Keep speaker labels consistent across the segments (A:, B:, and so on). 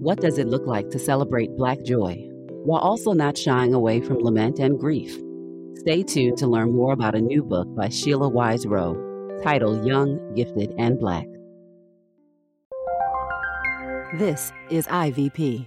A: What does it look like to celebrate Black joy while also not shying away from lament and grief? Stay tuned to learn more about a new book by Sheila Wise Rowe titled Young, Gifted, and Black. This is IVP.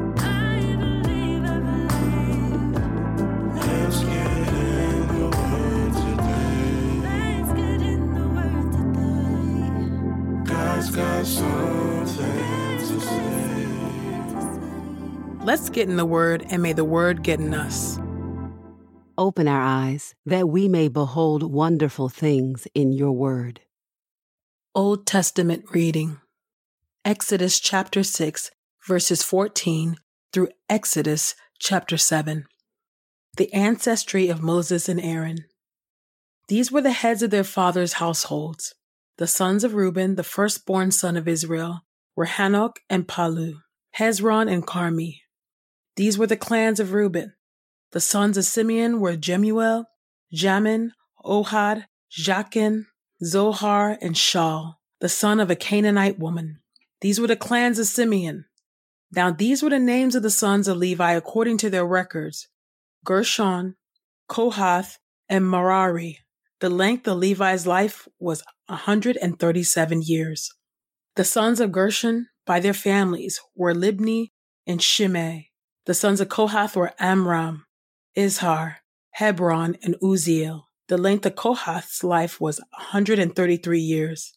B: Let's get in the Word, and may the Word get in us.
A: Open our eyes that we may behold wonderful things in your word.
B: Old Testament reading Exodus chapter 6, verses 14 through Exodus chapter 7. The ancestry of Moses and Aaron. These were the heads of their fathers' households. The sons of Reuben, the firstborn son of Israel, were Hanoch and Pallu, Hezron and Carmi. These were the clans of Reuben. The sons of Simeon were Jemuel, Jamin, Ohad, Jachin, Zohar, and Shaul, the son of a Canaanite woman. These were the clans of Simeon. Now these were the names of the sons of Levi according to their records Gershon, Kohath, and Merari. The length of Levi's life was 137 years. The sons of Gershon by their families were Libni and Shimei. The sons of Kohath were Amram, Izhar, Hebron, and Uzziel. The length of Kohath's life was 133 years.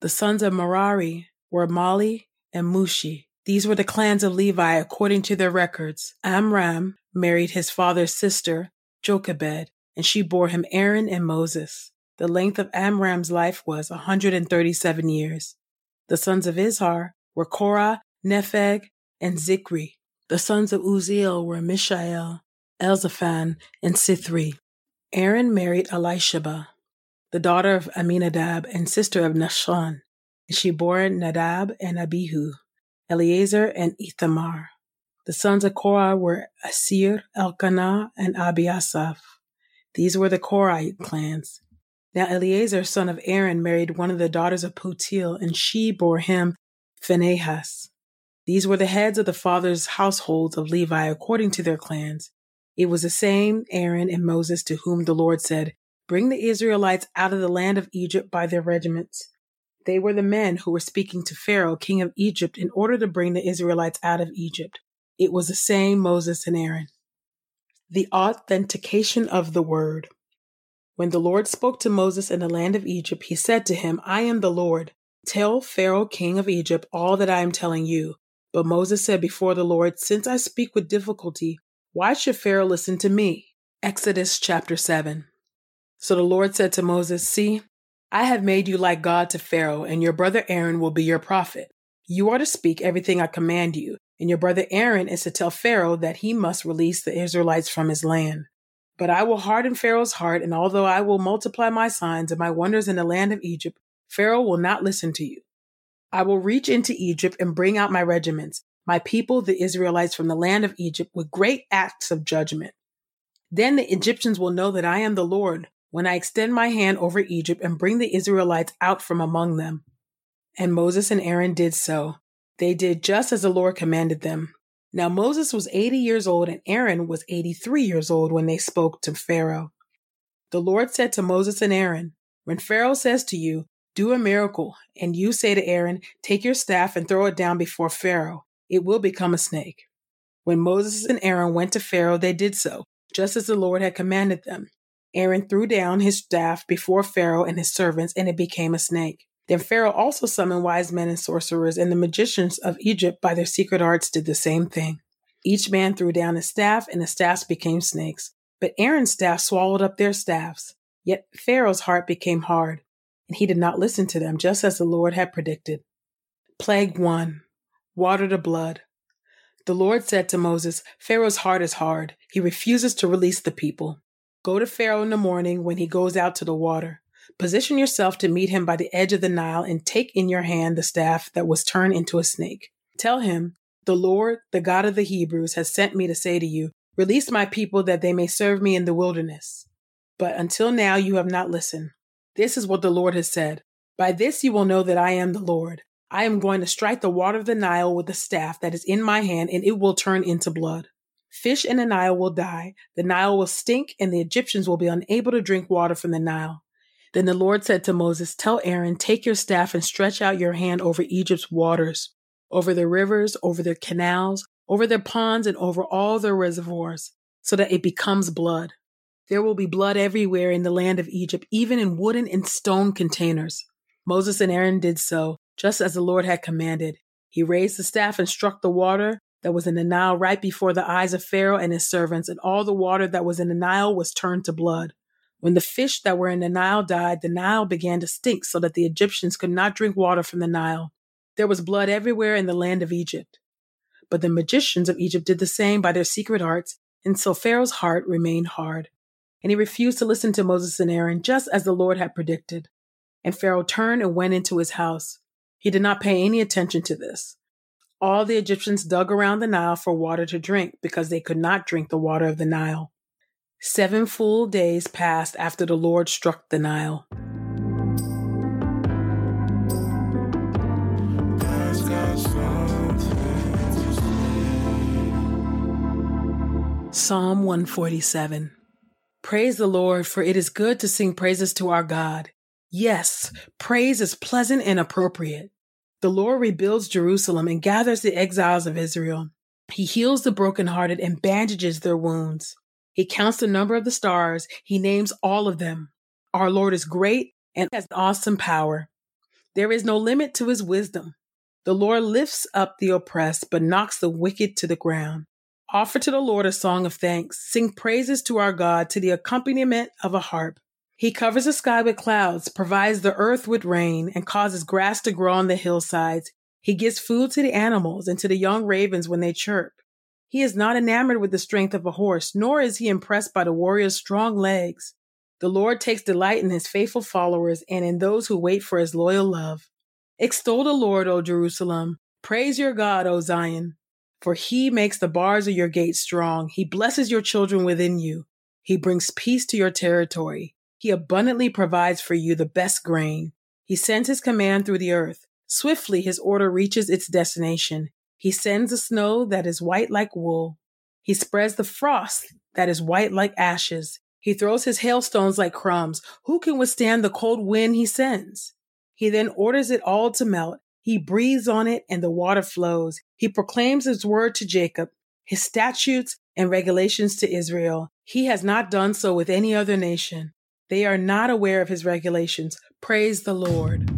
B: The sons of Merari were Mahli and Mushi. These were the clans of Levi according to their records. Amram married his father's sister, Jochebed, and she bore him Aaron and Moses. The length of Amram's life was 137 years. The sons of Izhar were Korah, Nepheg, and Zikri. The sons of Uzziel were Mishael, Elzaphan, and Sithri. Aaron married Elisheba, the daughter of Amminadab and sister of Nahshon, and she bore Nadab and Abihu, Eleazar and Ithamar. The sons of Korah were Assir, Elkanah, and Abiasaph. These were the Korahite clans. Now Eleazar, son of Aaron, married one of the daughters of Putiel, and she bore him Phinehas. These were the heads of the fathers' households of Levi according to their clans. It was the same Aaron and Moses to whom the Lord said, Bring the Israelites out of the land of Egypt by their regiments. They were the men who were speaking to Pharaoh, king of Egypt, in order to bring the Israelites out of Egypt. It was the same Moses and Aaron. The authentication of the word. When the Lord spoke to Moses in the land of Egypt, he said to him, I am the Lord. Tell Pharaoh, king of Egypt, all that I am telling you. But Moses said before the Lord, Since I speak with difficulty, why should Pharaoh listen to me? Exodus chapter 7. So the Lord said to Moses, See, I have made you like God to Pharaoh, and your brother Aaron will be your prophet. You are to speak everything I command you, and your brother Aaron is to tell Pharaoh that he must release the Israelites from his land. But I will harden Pharaoh's heart, and although I will multiply my signs and my wonders in the land of Egypt, Pharaoh will not listen to you. I will reach into Egypt and bring out my regiments, my people, the Israelites, from the land of Egypt with great acts of judgment. Then the Egyptians will know that I am the Lord when I extend my hand over Egypt and bring the Israelites out from among them. And Moses and Aaron did so. They did just as the Lord commanded them. Now Moses was 80 years old and Aaron was 83 years old when they spoke to Pharaoh. The Lord said to Moses and Aaron, When Pharaoh says to you, do a miracle, and you say to Aaron, Take your staff and throw it down before Pharaoh. It will become a snake. When Moses and Aaron went to Pharaoh, they did so, just as the Lord had commanded them. Aaron threw down his staff before Pharaoh and his servants, and it became a snake. Then Pharaoh also summoned wise men and sorcerers, and the magicians of Egypt by their secret arts did the same thing. Each man threw down his staff, and the staffs became snakes. But Aaron's staff swallowed up their staffs. Yet Pharaoh's heart became hard, and he did not listen to them, just as the Lord had predicted. Plague 1 Water to blood. The Lord said to Moses, Pharaoh's heart is hard. He refuses to release the people. Go to Pharaoh in the morning when he goes out to the water. Position yourself to meet him by the edge of the Nile and take in your hand the staff that was turned into a snake. Tell him, The Lord, the God of the Hebrews, has sent me to say to you, Release my people that they may serve me in the wilderness. But until now you have not listened. This is what the Lord has said. By this you will know that I am the Lord. I am going to strike the water of the Nile with the staff that is in my hand, and it will turn into blood. Fish in the Nile will die, the Nile will stink, and the Egyptians will be unable to drink water from the Nile. Then the Lord said to Moses, Tell Aaron, take your staff and stretch out your hand over Egypt's waters, over their rivers, over their canals, over their ponds, and over all their reservoirs, so that it becomes blood. There will be blood everywhere in the land of Egypt, even in wooden and stone containers. Moses and Aaron did so, just as the Lord had commanded. He raised the staff and struck the water that was in the Nile right before the eyes of Pharaoh and his servants, and all the water that was in the Nile was turned to blood. When the fish that were in the Nile died, the Nile began to stink so that the Egyptians could not drink water from the Nile. There was blood everywhere in the land of Egypt. But the magicians of Egypt did the same by their secret arts, and so Pharaoh's heart remained hard. And he refused to listen to Moses and Aaron, just as the Lord had predicted. And Pharaoh turned and went into his house. He did not pay any attention to this. All the Egyptians dug around the Nile for water to drink because they could not drink the water of the Nile. Seven full days passed after the Lord struck the Nile. Psalm 147 Praise the Lord, for it is good to sing praises to our God. Yes, praise is pleasant and appropriate. The Lord rebuilds Jerusalem and gathers the exiles of Israel. He heals the brokenhearted and bandages their wounds. He counts the number of the stars. He names all of them. Our Lord is great and has awesome power. There is no limit to his wisdom. The Lord lifts up the oppressed, but knocks the wicked to the ground. Offer to the Lord a song of thanks. Sing praises to our God to the accompaniment of a harp. He covers the sky with clouds, provides the earth with rain, and causes grass to grow on the hillsides. He gives food to the animals and to the young ravens when they chirp. He is not enamored with the strength of a horse, nor is he impressed by the warrior's strong legs. The Lord takes delight in his faithful followers and in those who wait for his loyal love. Extol the Lord, O Jerusalem. Praise your God, O Zion. For he makes the bars of your gates strong. He blesses your children within you. He brings peace to your territory. He abundantly provides for you the best grain. He sends his command through the earth. Swiftly his order reaches its destination. He sends the snow that is white like wool. He spreads the frost that is white like ashes. He throws his hailstones like crumbs. Who can withstand the cold wind he sends? He then orders it all to melt. He breathes on it and the water flows. He proclaims his word to Jacob, his statutes and regulations to Israel. He has not done so with any other nation. They are not aware of his regulations. Praise the Lord.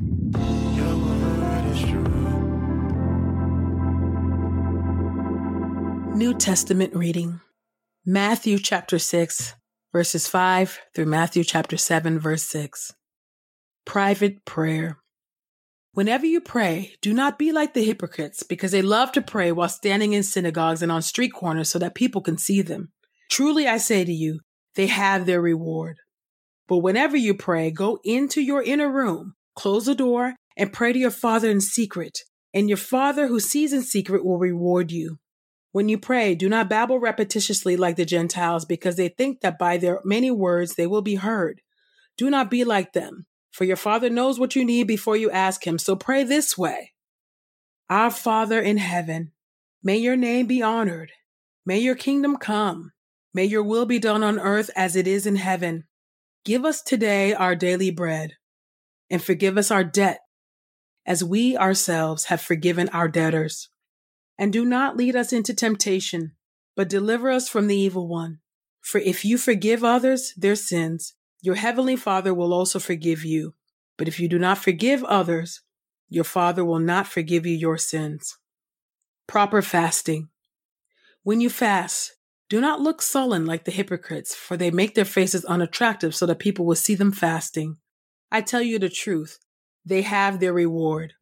B: New Testament reading Matthew chapter 6, verses 5 through Matthew chapter 7, verse 6. Private prayer. Whenever you pray, do not be like the hypocrites because they love to pray while standing in synagogues and on street corners so that people can see them. Truly I say to you, they have their reward. But whenever you pray, go into your inner room, close the door, and pray to your Father in secret, and your Father who sees in secret will reward you. When you pray, do not babble repetitiously like the Gentiles because they think that by their many words they will be heard. Do not be like them, for your Father knows what you need before you ask Him. So pray this way Our Father in heaven, may your name be honored. May your kingdom come. May your will be done on earth as it is in heaven. Give us today our daily bread, and forgive us our debt, as we ourselves have forgiven our debtors and do not lead us into temptation, but deliver us from the evil one. For if you forgive others their sins, your heavenly Father will also forgive you. But if you do not forgive others, your Father will not forgive you your sins. Proper fasting. When you fast, do not look sullen like the hypocrites, for they make their faces unattractive so that people will see them fasting. I tell you the truth, they have their reward.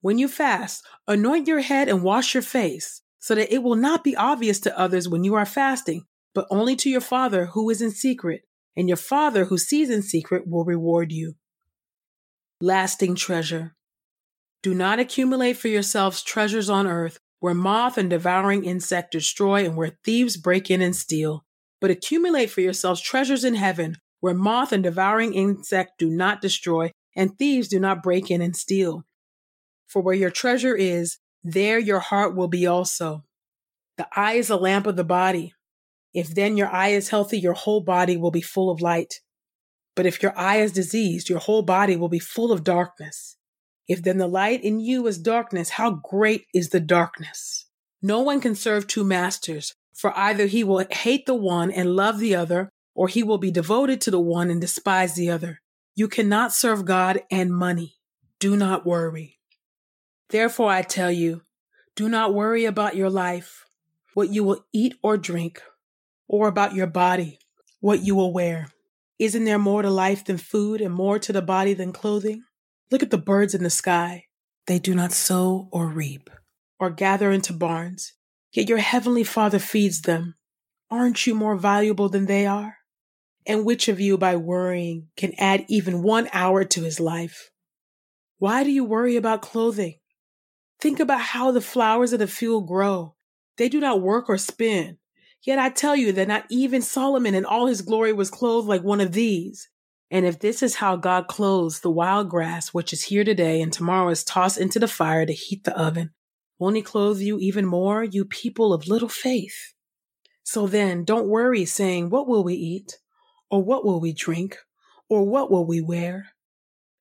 B: When you fast, anoint your head and wash your face, so that it will not be obvious to others when you are fasting, but only to your Father who is in secret, and your Father who sees in secret will reward you. Lasting treasure. Do not accumulate for yourselves treasures on earth where moth and devouring insect destroy and where thieves break in and steal. But accumulate for yourselves treasures in heaven where moth and devouring insect do not destroy and thieves do not break in and steal. For where your treasure is, there your heart will be also. The eye is a lamp of the body. If then your eye is healthy, your whole body will be full of light. But if your eye is diseased, your whole body will be full of darkness. If then the light in you is darkness, how great is the darkness? No one can serve two masters, for either he will hate the one and love the other, or he will be devoted to the one and despise the other. You cannot serve God and money. Do not worry. Therefore, I tell you, do not worry about your life, what you will eat or drink, or about your body, what you will wear. Isn't there more to life than food and more to the body than clothing? Look at the birds in the sky. They do not sow or reap or gather into barns, yet your heavenly Father feeds them. Aren't you more valuable than they are? And which of you, by worrying, can add even one hour to his life? Why do you worry about clothing? Think about how the flowers of the field grow. They do not work or spin. Yet I tell you that not even Solomon in all his glory was clothed like one of these. And if this is how God clothes the wild grass, which is here today and tomorrow is tossed into the fire to heat the oven, won't he clothe you even more, you people of little faith? So then, don't worry saying, What will we eat? Or what will we drink? Or what will we wear?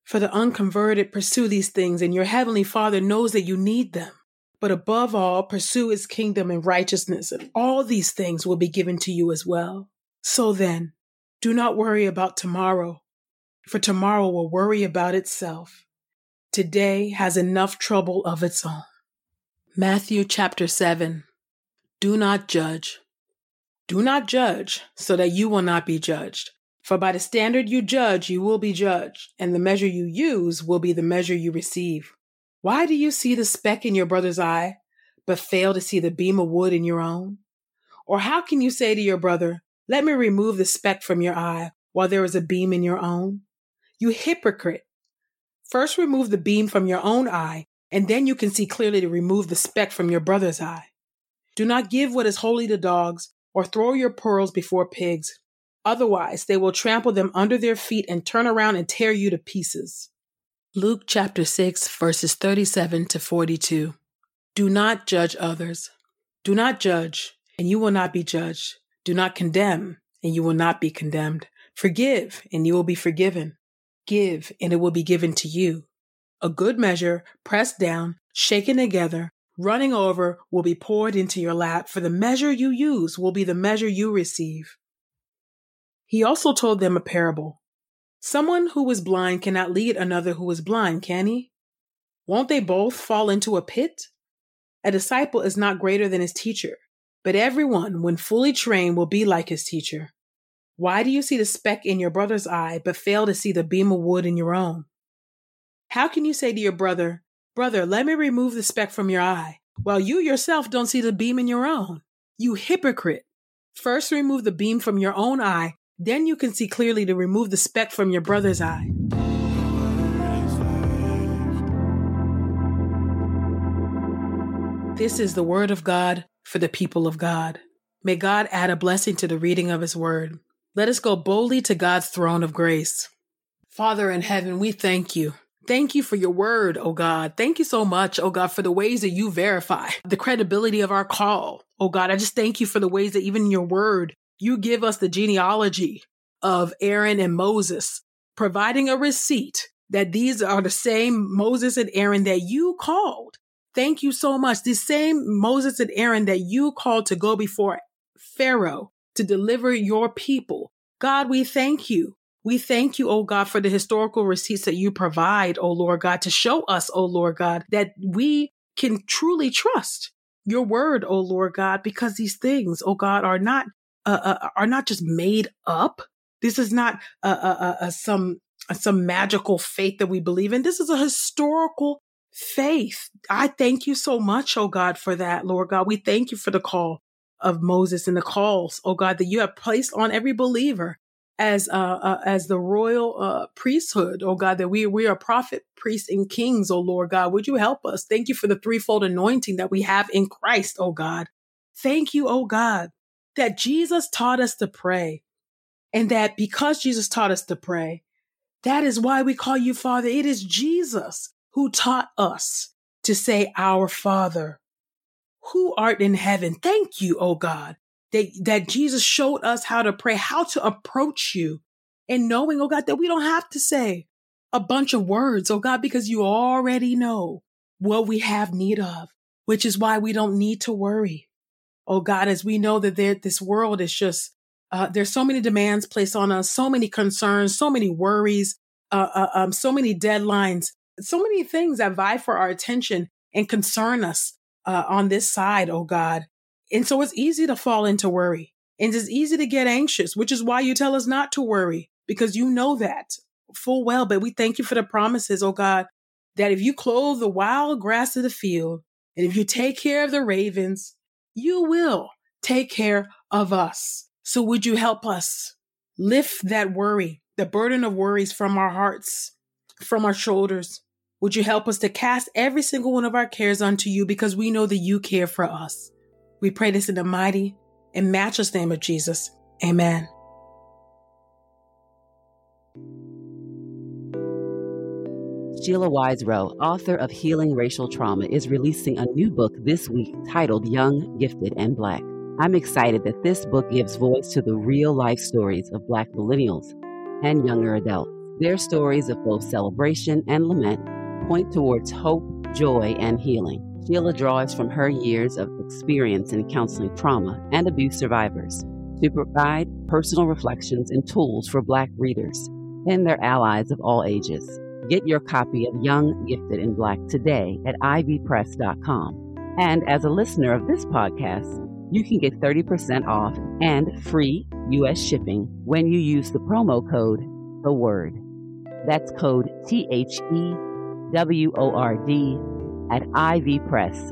B: For the unconverted pursue these things, and your heavenly Father knows that you need them. But above all, pursue his kingdom and righteousness, and all these things will be given to you as well. So then, do not worry about tomorrow, for tomorrow will worry about itself. Today has enough trouble of its own. Matthew chapter 7 Do not judge. Do not judge, so that you will not be judged. For by the standard you judge, you will be judged, and the measure you use will be the measure you receive. Why do you see the speck in your brother's eye, but fail to see the beam of wood in your own? Or how can you say to your brother, let me remove the speck from your eye while there is a beam in your own. You hypocrite. First remove the beam from your own eye, and then you can see clearly to remove the speck from your brother's eye. Do not give what is holy to dogs, or throw your pearls before pigs. Otherwise, they will trample them under their feet and turn around and tear you to pieces. Luke chapter 6, verses 37 to 42. Do not judge others. Do not judge, and you will not be judged. Do not condemn, and you will not be condemned. Forgive, and you will be forgiven. Give, and it will be given to you. A good measure, pressed down, shaken together, running over, will be poured into your lap, for the measure you use will be the measure you receive. He also told them a parable. Someone who is blind cannot lead another who is blind, can he? Won't they both fall into a pit? A disciple is not greater than his teacher. But everyone, when fully trained, will be like his teacher. Why do you see the speck in your brother's eye, but fail to see the beam of wood in your own? How can you say to your brother, Brother, let me remove the speck from your eye, while you yourself don't see the beam in your own? You hypocrite! First remove the beam from your own eye, then you can see clearly to remove the speck from your brother's eye. This is the word of God for the people of God. May God add a blessing to the reading of his word. Let us go boldly to God's throne of grace. Father in heaven, we thank you. Thank you for your word, oh God. Thank you so much, oh God, for the ways that you verify the credibility of our call. Oh God, I just thank you for the ways that even your word, you give us the genealogy of Aaron and Moses, providing a receipt that these are the same Moses and Aaron that you called Thank you so much. The same Moses and Aaron that you called to go before Pharaoh to deliver your people. God, we thank you. We thank you, oh God, for the historical receipts that you provide, oh Lord God, to show us, oh Lord God, that we can truly trust your word, oh Lord God, because these things, oh God, are not uh, uh, are not just made up. This is not uh, uh, uh some some magical faith that we believe in. This is a historical faith. I thank you so much, oh God, for that, Lord God. We thank you for the call of Moses and the calls, oh God, that you have placed on every believer as uh, uh, as the royal uh, priesthood, oh God, that we we are prophet, priests, and kings, oh Lord God. Would you help us? Thank you for the threefold anointing that we have in Christ, oh God. Thank you, oh God, that Jesus taught us to pray, and that because Jesus taught us to pray, that is why we call you Father. It is Jesus who taught us to say, Our Father, who art in heaven. Thank you, oh God that, that Jesus showed us how to pray, how to approach you and knowing, oh God, that we don't have to say a bunch of words, oh God, because you already know what we have need of, which is why we don't need to worry. Oh God, as we know that this world is just, uh, there's so many demands placed on us, so many concerns, so many worries, uh, uh, um, so many deadlines, so many things that vie for our attention and concern us uh, on this side, oh God. And so it's easy to fall into worry and it's easy to get anxious, which is why you tell us not to worry because you know that full well. But we thank you for the promises, oh God, that if you clothe the wild grass of the field and if you take care of the ravens, you will take care of us. So would you help us lift that worry, the burden of worries from our hearts, from our shoulders? Would you help us to cast every single one of our cares unto you because we know that you care for us? We pray this in the mighty and matchless name of Jesus. Amen.
A: Sheila Wise Rowe, author of Healing Racial Trauma, is releasing a new book this week titled Young, Gifted, and Black. I'm excited that this book gives voice to the real life stories of Black millennials and younger adults. Their stories of both celebration and lament point towards hope, joy, and healing. Sheila draws from her years of experience in counseling trauma and abuse survivors to provide personal reflections and tools for Black readers and their allies of all ages. Get your copy of Young, Gifted, and Black today at ivpress.com. And as a listener of this podcast, you can get 30% off and free U.S. shipping when you use the promo code The Word. That's code T H E W O R D at ivpress.com.